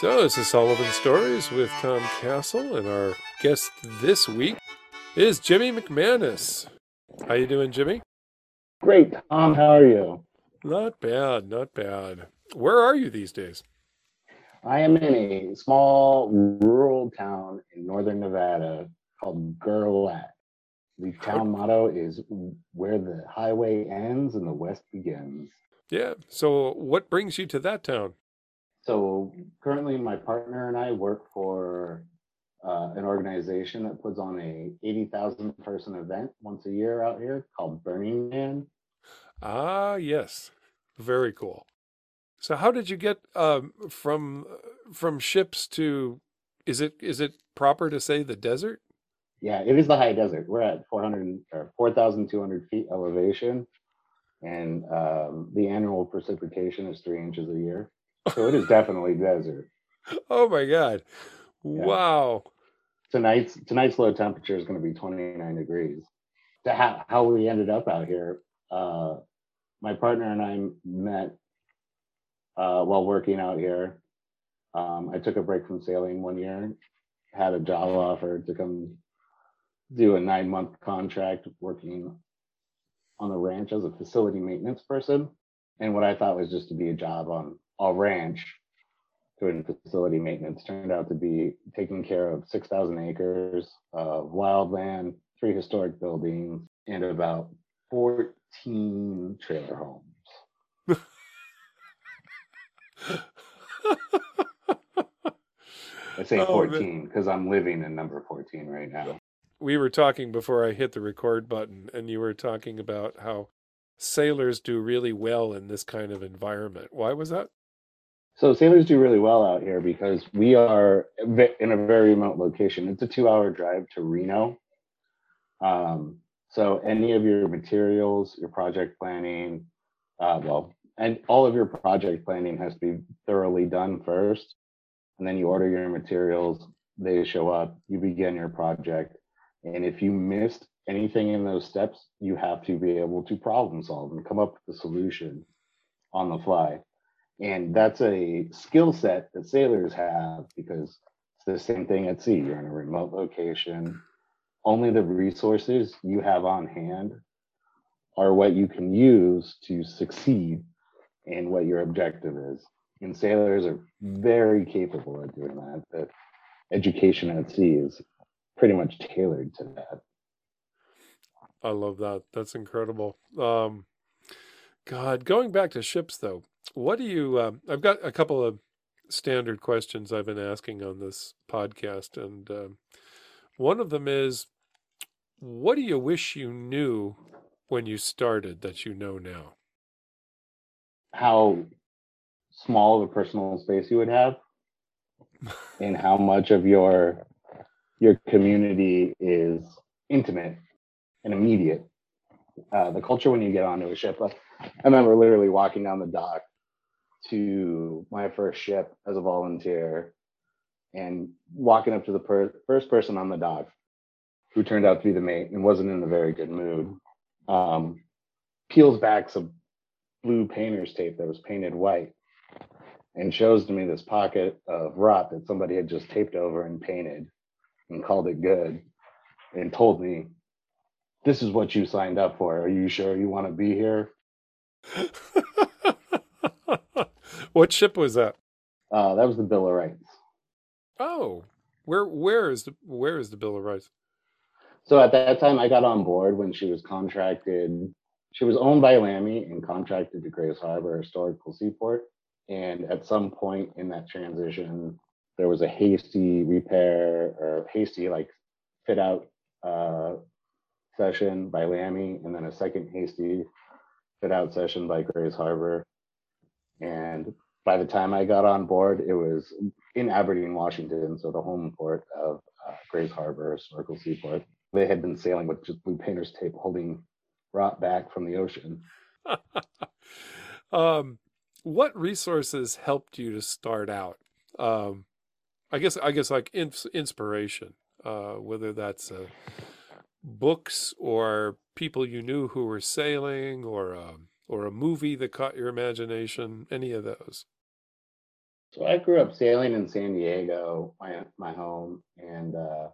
So, this is Sullivan Stories with Tom Kastle, and our guest this week is Jimmy McManus. How you doing, Jimmy? Great, Tom. How are you? Not bad, not bad. Where are you these days? I am in a small rural town in northern Nevada called Gerlach. The town motto is where the highway ends and the west begins. Yeah. So, what brings you to that town? So, currently, my partner and I work for uh, an organization that puts on a 80,000 person event once a year out here called Burning Man. Ah, yes. Very cool. So, how did you get um, from from ships to? Is it is it proper to say the desert? Yeah, it is the high desert. We're at 400 or 4,200 feet elevation, and um, the annual precipitation is three inches a year. So it is definitely desert. Oh my god! Wow. Tonight's tonight's low temperature is going to be 29 degrees. To how, how we ended up out here, uh, my partner and I met uh, while working out here. Um, I took a break from sailing one year, had a job offer to come do a nine month contract working on the ranch as a facility maintenance person. And what I thought was just to be a job on a ranch doing facility maintenance turned out to be taking care of 6,000 acres of wildland, three historic buildings, and about 14 trailer homes. I say Oh, 14 because I'm living in number 14 right now. we were talking before I hit the record button, and you were talking about how sailors do really well in this kind of environment. Why was that? So sailors do really well out here because we are in a very remote location. It's a two-hour drive to Reno. Um, so any of your materials, your project planning, uh, well, and all of your project planning has to be thoroughly done first, and then you order your materials. They show up. You begin your project, and if you missed anything in those steps, you have to be able to problem solve and come up with a solution on the fly and that's a skill set that sailors have because it's the same thing at sea you're in a remote location only the resources you have on hand are what you can use to succeed in what your objective is and sailors are very capable of doing that the education at sea is pretty much tailored to that I love that. That's incredible. Um, God, going back to ships though, what do you? Um, I've got a couple of standard questions I've been asking on this podcast, and um, one of them is, what do you wish you knew when you started that you know now? how small of a personal space you would have and how much of your your community is intimate and immediate uh, the culture when you get onto a ship uh, i remember literally walking down the dock to my first ship as a volunteer and walking up to the per- first person on the dock who turned out to be the mate and wasn't in a very good mood. Um, peels back some blue painter's tape that was painted white and shows to me this pocket of rot that somebody had just taped over and painted and called it good and told me this is what you signed up for. Are you sure you want to be here what ship was that? uh, that was the bill of rights Oh, where where is the where is the Bill of Rights? so at that time i got on board when she was contracted she was owned by LAMI and contracted to grays harbor historical seaport and at some point in that transition there was a hasty repair or hasty like fit out uh, session by LAMI, and then a second hasty fit out session by Grays Harbor. And by the time I got on board, it was in Aberdeen, Washington, so the home port of uh, Grays Harbor, historical seaport. They had been sailing with just blue painter's tape holding rot back from the ocean. um, what resources helped you to start out? Um, I guess I guess like ins- inspiration, uh, whether that's uh, books or people you knew who were sailing, or um, or a movie that caught your imagination. Any of those? So I grew up sailing in San Diego, my my home, and uh,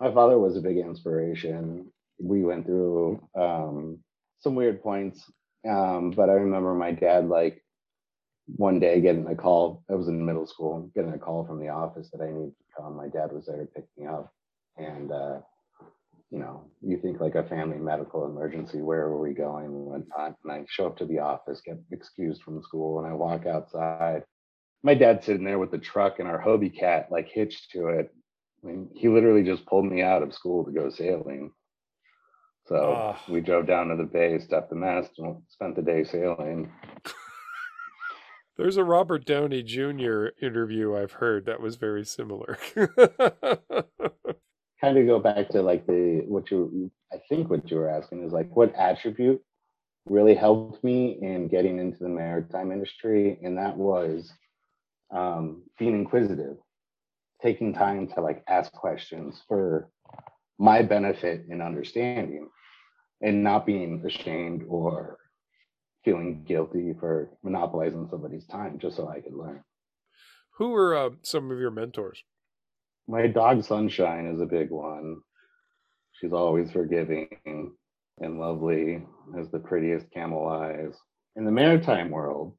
my father was a big inspiration. We went through um, some weird points, um, but I remember my dad like one day getting a call. I was in middle school, getting a call from the office that I needed to come. My dad was there to pick me up, and uh, you know, you think like a family medical emergency. Where are we going? And whatnot. And I show up to the office, get excused from school, and I walk outside. My dad's sitting there with the truck and our Hobie cat like hitched to it. I mean, he literally just pulled me out of school to go sailing. So Ah. we drove down to the bay, stepped the mast, and spent the day sailing. There's a Robert Downey Jr. interview I've heard that was very similar. kind of go back to like the what you I think what you were asking is like what attribute really helped me in getting into the maritime industry, and that was um, being inquisitive, taking time to like ask questions for my benefit and understanding, and not being ashamed or feeling guilty for monopolizing somebody's time just so I could learn. Who were uh, some of your mentors? My dog Sunshine is a big one. She's always forgiving and lovely, has the prettiest camel eyes. In the maritime world,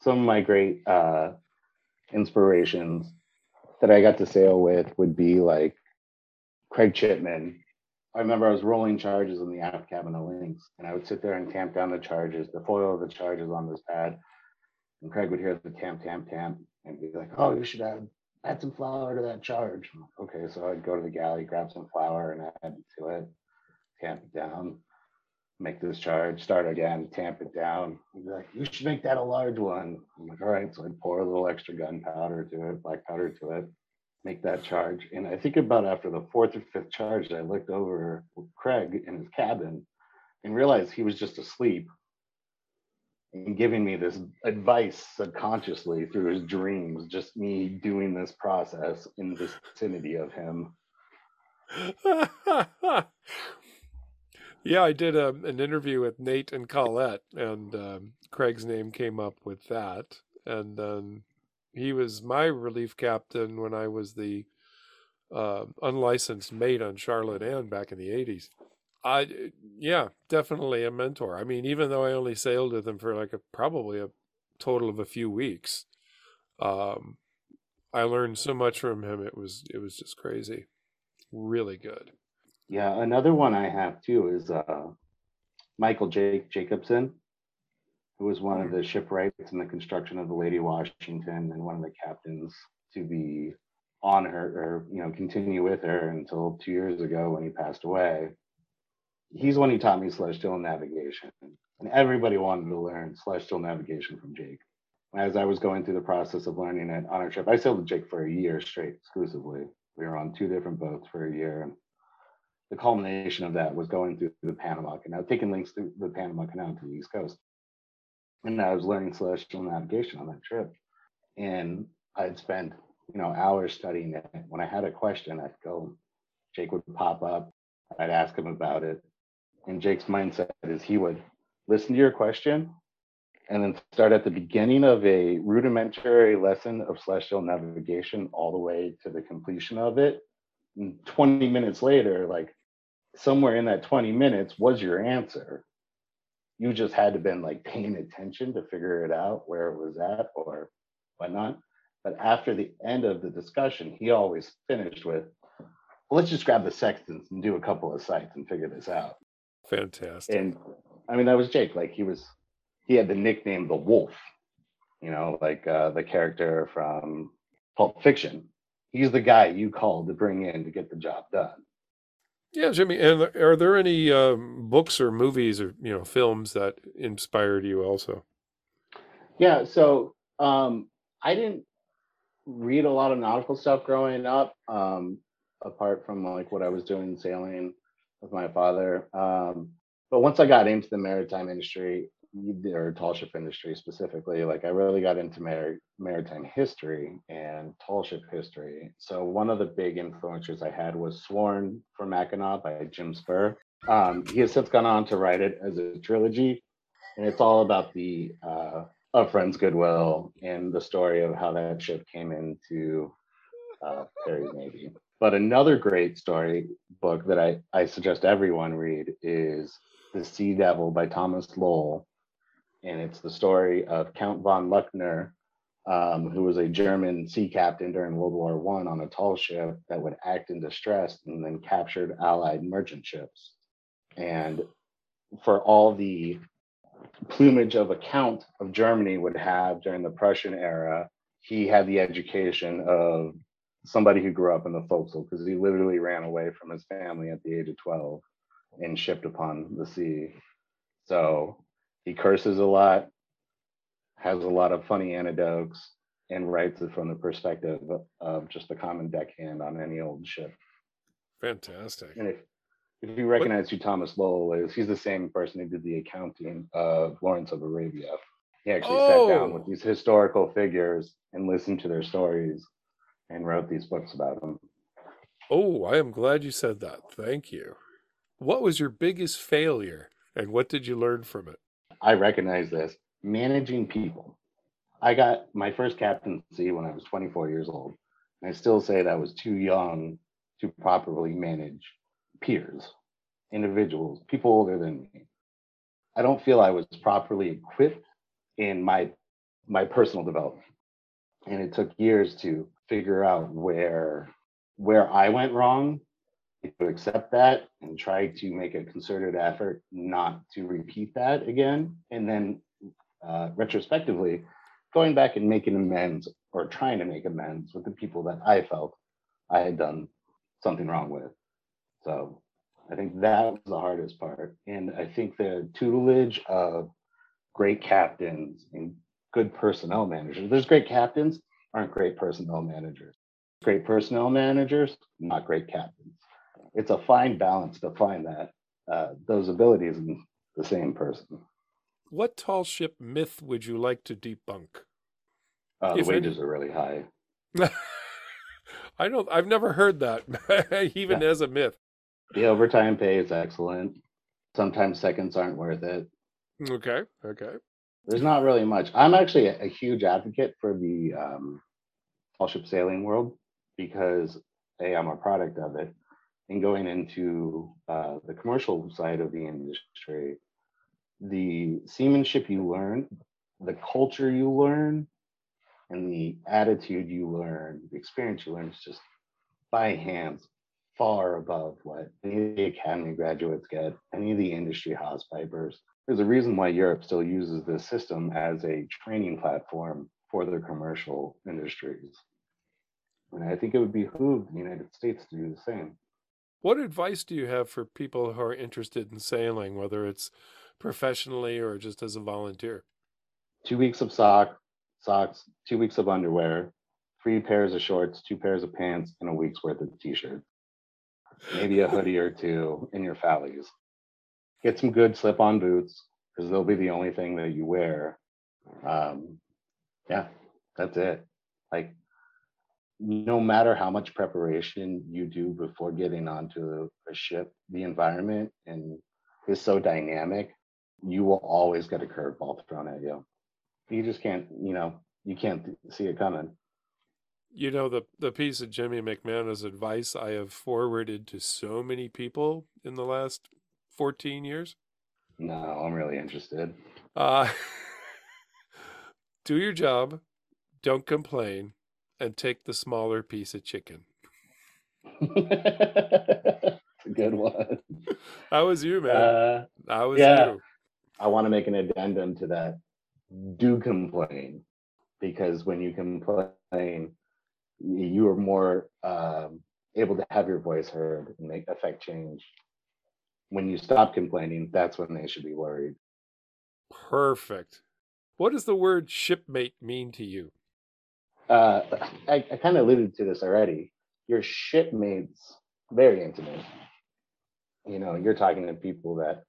some of my great uh, inspirations that I got to sail with would be like Craig Chipman. I remember I was rolling charges in the aft cabin of Lynx, and I would sit there and tamp down the charges, the foil of the charges on this pad. And Craig would hear the tamp, tamp, tamp, and be like, "Oh, you should add add some flour to that charge." Okay, so I'd go to the galley, grab some flour, and add it to it, tamp it down, make this charge, start again, tamp it down. He'd be like, "You should make that a large one." I'm like, "All right," so I'd pour a little extra gunpowder to it, black powder to it, make that charge. And I think about after the fourth or fifth charge, I looked over Craig in his cabin and realized he was just asleep and giving me this advice subconsciously through his dreams, just me doing this process in the vicinity of him. yeah, I did a, an interview with Nate and Colette, and um, Craig's name came up with that. And then he was my relief captain when I was the uh, unlicensed mate on Charlotte Ann back in the 80s. I, yeah, definitely a mentor. I mean, even though I only sailed with him for like a probably a total of a few weeks, um, I learned so much from him. It was it was just crazy, really good. Yeah, another one I have too is uh, Michael Jake Jacobson, who was one of the shipwrights in the construction of the Lady Washington and one of the captains to be on her or you know continue with her until two years ago when he passed away. He's one who taught me celestial navigation, and everybody wanted to learn celestial navigation from Jake. As I was going through the process of learning it on our trip, I sailed with Jake for a year straight exclusively. We were on two different boats for a year, and the culmination of that was going through the Panama Canal, taking Lynx through the Panama Canal to the East Coast. And I was learning celestial navigation on that trip. And I'd spend, you know, hours studying it. When I had a question, I'd go, Jake would pop up, I'd ask him about it. And Jake's mindset is he would listen to your question and then start at the beginning of a rudimentary lesson of celestial navigation all the way to the completion of it. And 20 minutes later, like somewhere in that 20 minutes was your answer. You just had to been like paying attention to figure it out where it was at or whatnot. But after the end of the discussion, he always finished with, well, let's just grab the sextants and do a couple of sights and figure this out. Fantastic. And I mean, that was Jake. Like he was, he had the nickname the Wolf, you know, like uh, the character from Pulp Fiction. He's the guy you called to bring in to get the job done. Yeah, Jimmy. And are there any um, books or movies or you know films that inspired you also? Yeah. So um, I didn't read a lot of nautical stuff growing up, um, apart from like what I was doing sailing with my father. Um, but once I got into the maritime industry or tall ship industry specifically, like I really got into mar- maritime history and tall ship history. So one of the big influencers I had was Sworn for Mackinac by Jim Spurr. Um, he has since gone on to write it as a trilogy, and it's all about the uh, of Friends Good Will and the story of how that ship came into uh, Perry's Navy. But another great story book that I, I suggest everyone read is The Sea Devil by Thomas Lowell. And it's the story of Count von Luckner, um, who was a German sea captain during World War One on a tall ship that would act in distress and then captured Allied merchant ships. And for all the plumage of a count of Germany would have during the Prussian era, he had the education of somebody who grew up in the forecastle because he literally ran away from his family at the age of 12 and shipped upon the sea. So he curses a lot, has a lot of funny anecdotes, and writes it from the perspective of just a common deckhand on any old ship. Fantastic. And if if you recognize who Thomas Lowell is, he's the same person who did the accounting of Lawrence of Arabia. He actually oh. sat down with oh. these historical figures and listened to their stories and wrote these books about them. Oh, I am glad you said that. Thank you. What was your biggest failure and what did you learn from it? I recognize this managing people. I got my first captaincy when I was 24 years old. And I still say that I was too young to properly manage peers, individuals, people older than me. I don't feel I was properly equipped in my my personal development. And it took years to figure out where where I went wrong, to accept that and try to make a concerted effort not to repeat that again. And then uh, retrospectively, going back and making amends or trying to make amends with the people that I felt I had done something wrong with. So I think that was the hardest part. And I think the tutelage of great captains and good personnel managers. There's great captains, aren't great personnel managers. Great personnel managers, not great captains. It's a fine balance to find that uh, those abilities in the same person. What tall ship myth would you like to debunk? Uh, the wages any... are really high. I don't. I've never heard that, even yeah. as a myth. The overtime pay is excellent. Sometimes seconds aren't worth it. Okay. Okay. There's not really much. I'm actually a, a huge advocate for the um, all ship sailing world because a I'm a product of it, and going into uh, the commercial side of the industry, the seamanship you learn, the culture you learn, and the attitude you learn, the experience you learn is just by hands far above what any of the academy graduates get, any of the industry hawsepipers. There's a reason why Europe still uses this system as a training platform for their commercial industries. And I think it would behoove the United States to do the same. What advice do you have for people who are interested in sailing, whether it's professionally or just as a volunteer? Two weeks of sock, socks, two weeks of underwear, three pairs of shorts, two pairs of pants, and a week's worth of t-shirts. Maybe a hoodie or two in your foulies. Get some good slip-on boots because they'll be the only thing that you wear. Um, yeah, that's it. Like, no matter how much preparation you do before getting onto a ship, the environment and is so dynamic, you will always get a curveball thrown at you. You just can't, you know, you can't see it coming. You know, the, the piece of Jimmy McManus advice I have forwarded to so many people in the last 14 years. No, I'm really interested. Uh, do your job, don't complain, and take the smaller piece of chicken. a good one. How was you, man? Uh, How was yeah, you? I want to make an addendum to that. Do complain because when you complain, you are more um, able to have your voice heard and make affect change. When you stop complaining, that's when they should be worried. Perfect. What does the word shipmate mean to you? Uh, I, I kind of alluded to this already. Your shipmates, very intimate. You know, you're talking to people that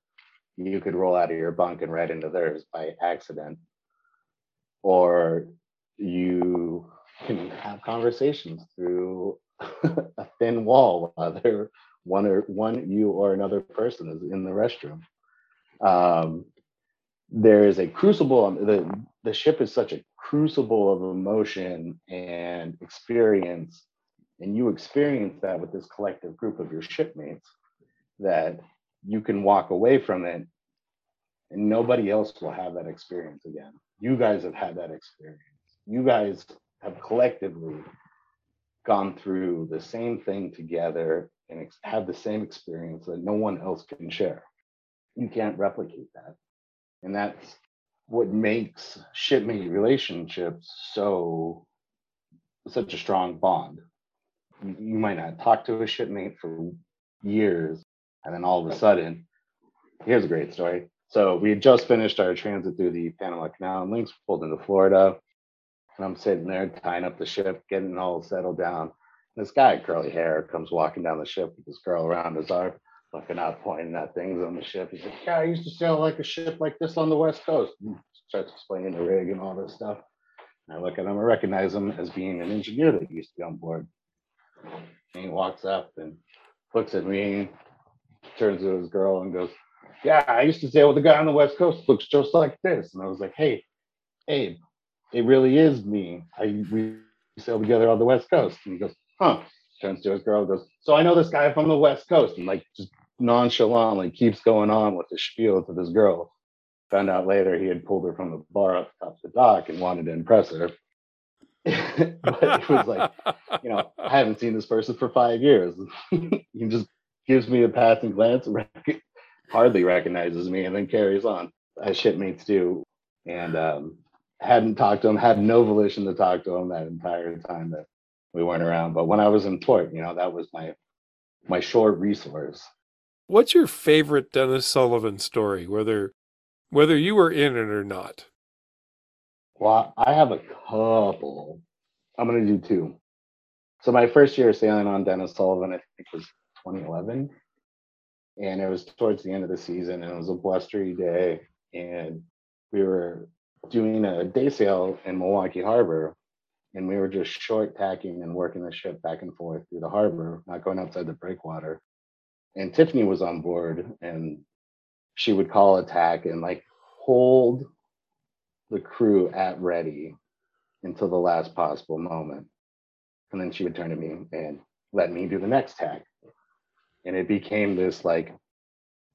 you could roll out of your bunk and right into theirs by accident, or you can have conversations through a thin wall, whether one or one you or another person is in the restroom. Um, there is a crucible. The the ship is such a crucible of emotion and experience, and you experience that with this collective group of your shipmates that you can walk away from it and nobody else will have that experience again. You guys have had that experience. You guys have collectively gone through the same thing together and ex- have the same experience that no one else can share. You can't replicate that. And that's what makes shipmate relationships so such a strong bond. You, you might not talk to a shipmate for years, and then all of a sudden, here's a great story. So we had just finished our transit through the Panama Canal and Lynx, pulled into Florida, and I'm sitting there tying up the ship, getting all settled down. This guy, curly hair, comes walking down the ship with this girl around his arm, looking out, pointing at things on the ship. He's like, "Yeah, I used to sail like a ship like this on the west coast." Starts explaining the rig and all this stuff. And I look at him, I recognize him as being an engineer that used to be on board. And he walks up and looks at me, turns to his girl and goes, Yeah, I used to sail with a guy on the West Coast, looks just like this. And I was like, Hey, Abe, it really is me. I we sailed together on the West Coast. And he goes, Huh. Turns to his girl goes, So I know this guy from the West Coast. And like just nonchalantly keeps going on with the spiel to this girl. Found out later he had pulled her from the bar up top of the dock and wanted to impress her. but it was like, you know, I haven't seen this person for five years. he just gives me a passing glance, rec- hardly recognizes me, and then carries on, as shipmates do. And um, hadn't talked to him, had no volition to talk to him that entire time that we weren't around. But when I was in port, you know, that was my my short resource. What's your favorite Denis Sullivan story, whether whether you were in it or not? Well, I have a couple. I'm gonna do two. So my first year sailing on Denis Sullivan, I think was 2011, and it was towards the end of the season, and it was a blustery day, and we were doing a day sail in Milwaukee Harbor, and we were just short tacking and working the ship back and forth through the harbor, not going outside the breakwater. And Tiffany was on board, and she would call attack and like hold the crew at ready until the last possible moment. And then she would turn to me and let me do the next tack. And it became this like,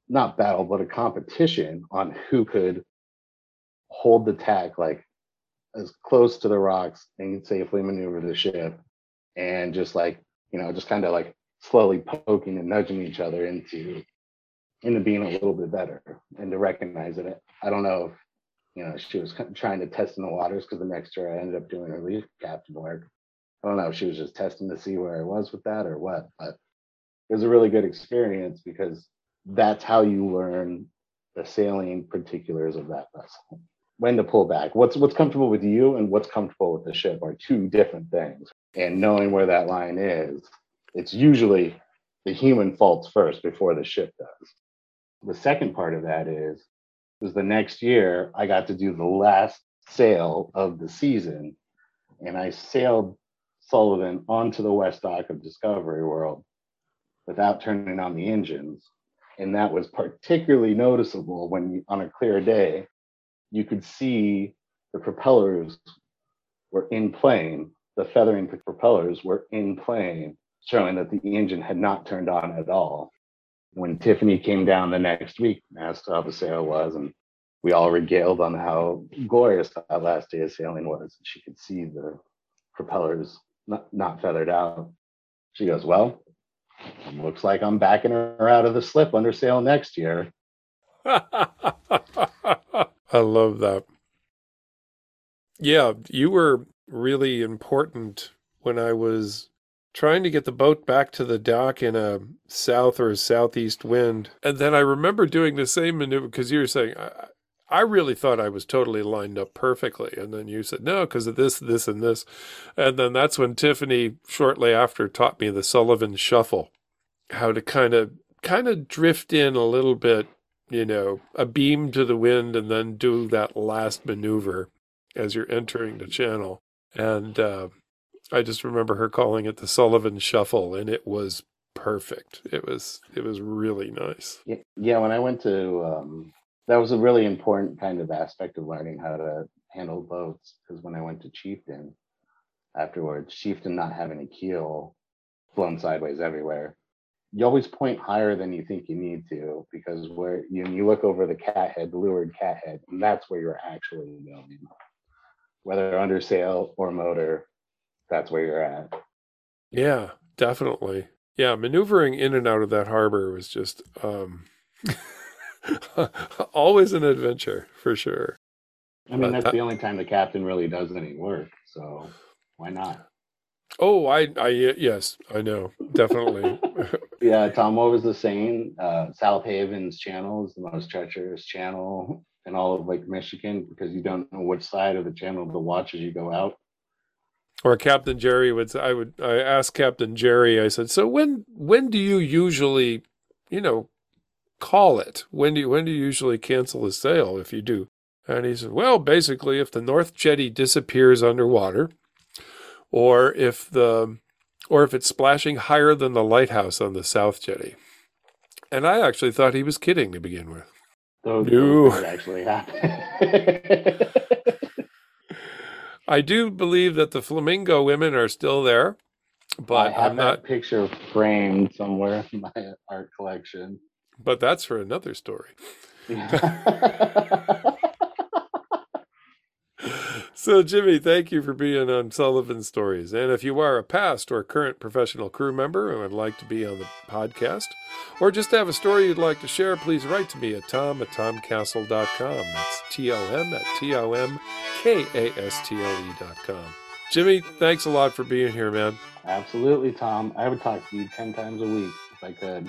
not battle, but a competition on who could hold the tack like as close to the rocks and safely maneuver the ship and just like, you know, just kind of like slowly poking and nudging each other into into being a little bit better and to recognize it. I don't know if you know, she was trying to test in the waters because the next year I ended up doing lead captain work. I don't know if she was just testing to see where I was with that or what, but it was a really good experience because that's how you learn the sailing particulars of that vessel. When to pull back. What's what's comfortable with you and what's comfortable with the ship are two different things. And knowing where that line is, it's usually the human faults first before the ship does. The second part of that is was the next year I got to do the last sail of the season, and I sailed Sullivan onto the west dock of Discovery World without turning on the engines, and that was particularly noticeable when you, on a clear day you could see the propellers were in plane, the feathering propellers were in plane, showing that the engine had not turned on at all when Tiffany came down the next week, and asked how the sail was, and we all regaled on how glorious that last day of sailing was. And she could see the propellers not, not feathered out. She goes, Well, looks like I'm backing her out of the slip under sail next year. I love that. Yeah, you were really important when I was trying to get the boat back to the dock in a south or a southeast wind. And then I remember doing the same maneuver because you were saying, I, I really thought I was totally lined up perfectly. And then you said, no, because of this, this, and this. And then that's when Tiffany, shortly after, taught me the Sullivan shuffle, how to kind of kind of drift in a little bit, you know, a beam to the wind and then do that last maneuver as you're entering the channel. And uh, I just remember her calling it the Sullivan Shuffle, and it was perfect. It was it was really nice. Yeah, when I went to um, that was a really important kind of aspect of learning how to handle boats. Because when I went to Chieftain afterwards, Chieftain not having a keel, blown sideways everywhere. You always point higher than you think you need to because where you, you look over the cat head, the leeward cat head, and that's where you're actually going. Whether under sail or motor, that's where you're at. Yeah, definitely. Yeah, maneuvering in and out of that harbor was just um, always an adventure for sure. I mean, that's that- the only time the captain really does any work. So why not? Oh, I, I, yes, I know, definitely. Yeah, Tom, what was the saying? Uh, South Haven's channel is the most treacherous channel in all of Lake Michigan because you don't know which side of the channel to watch as you go out. or Captain Jerry would. say- I would. I asked Captain Jerry. I said, "So when when do you usually, you know, call it? When do you, when do you usually cancel a sail if you do?" And he said, "Well, basically, if the North Jetty disappears underwater, or if the or if it's splashing higher than the lighthouse on the South Jetty." And I actually thought he was kidding to begin with. Those, No. actually. I do believe that the flamingo women are still there, I but have I'm that not. picture framed somewhere in my art collection. But that's for another story. So, Jimmy, thank you for being on Sullivan Stories. And if you are a past or current professional crew member and would like to be on the podcast, or just have a story you'd like to share, please write to me at tom at tomkastle.com. That's T O M at T O M K A S T L E dot com. Jimmy, thanks a lot for being here, man. Absolutely, Tom. I would talk to you 10 times a week if I could.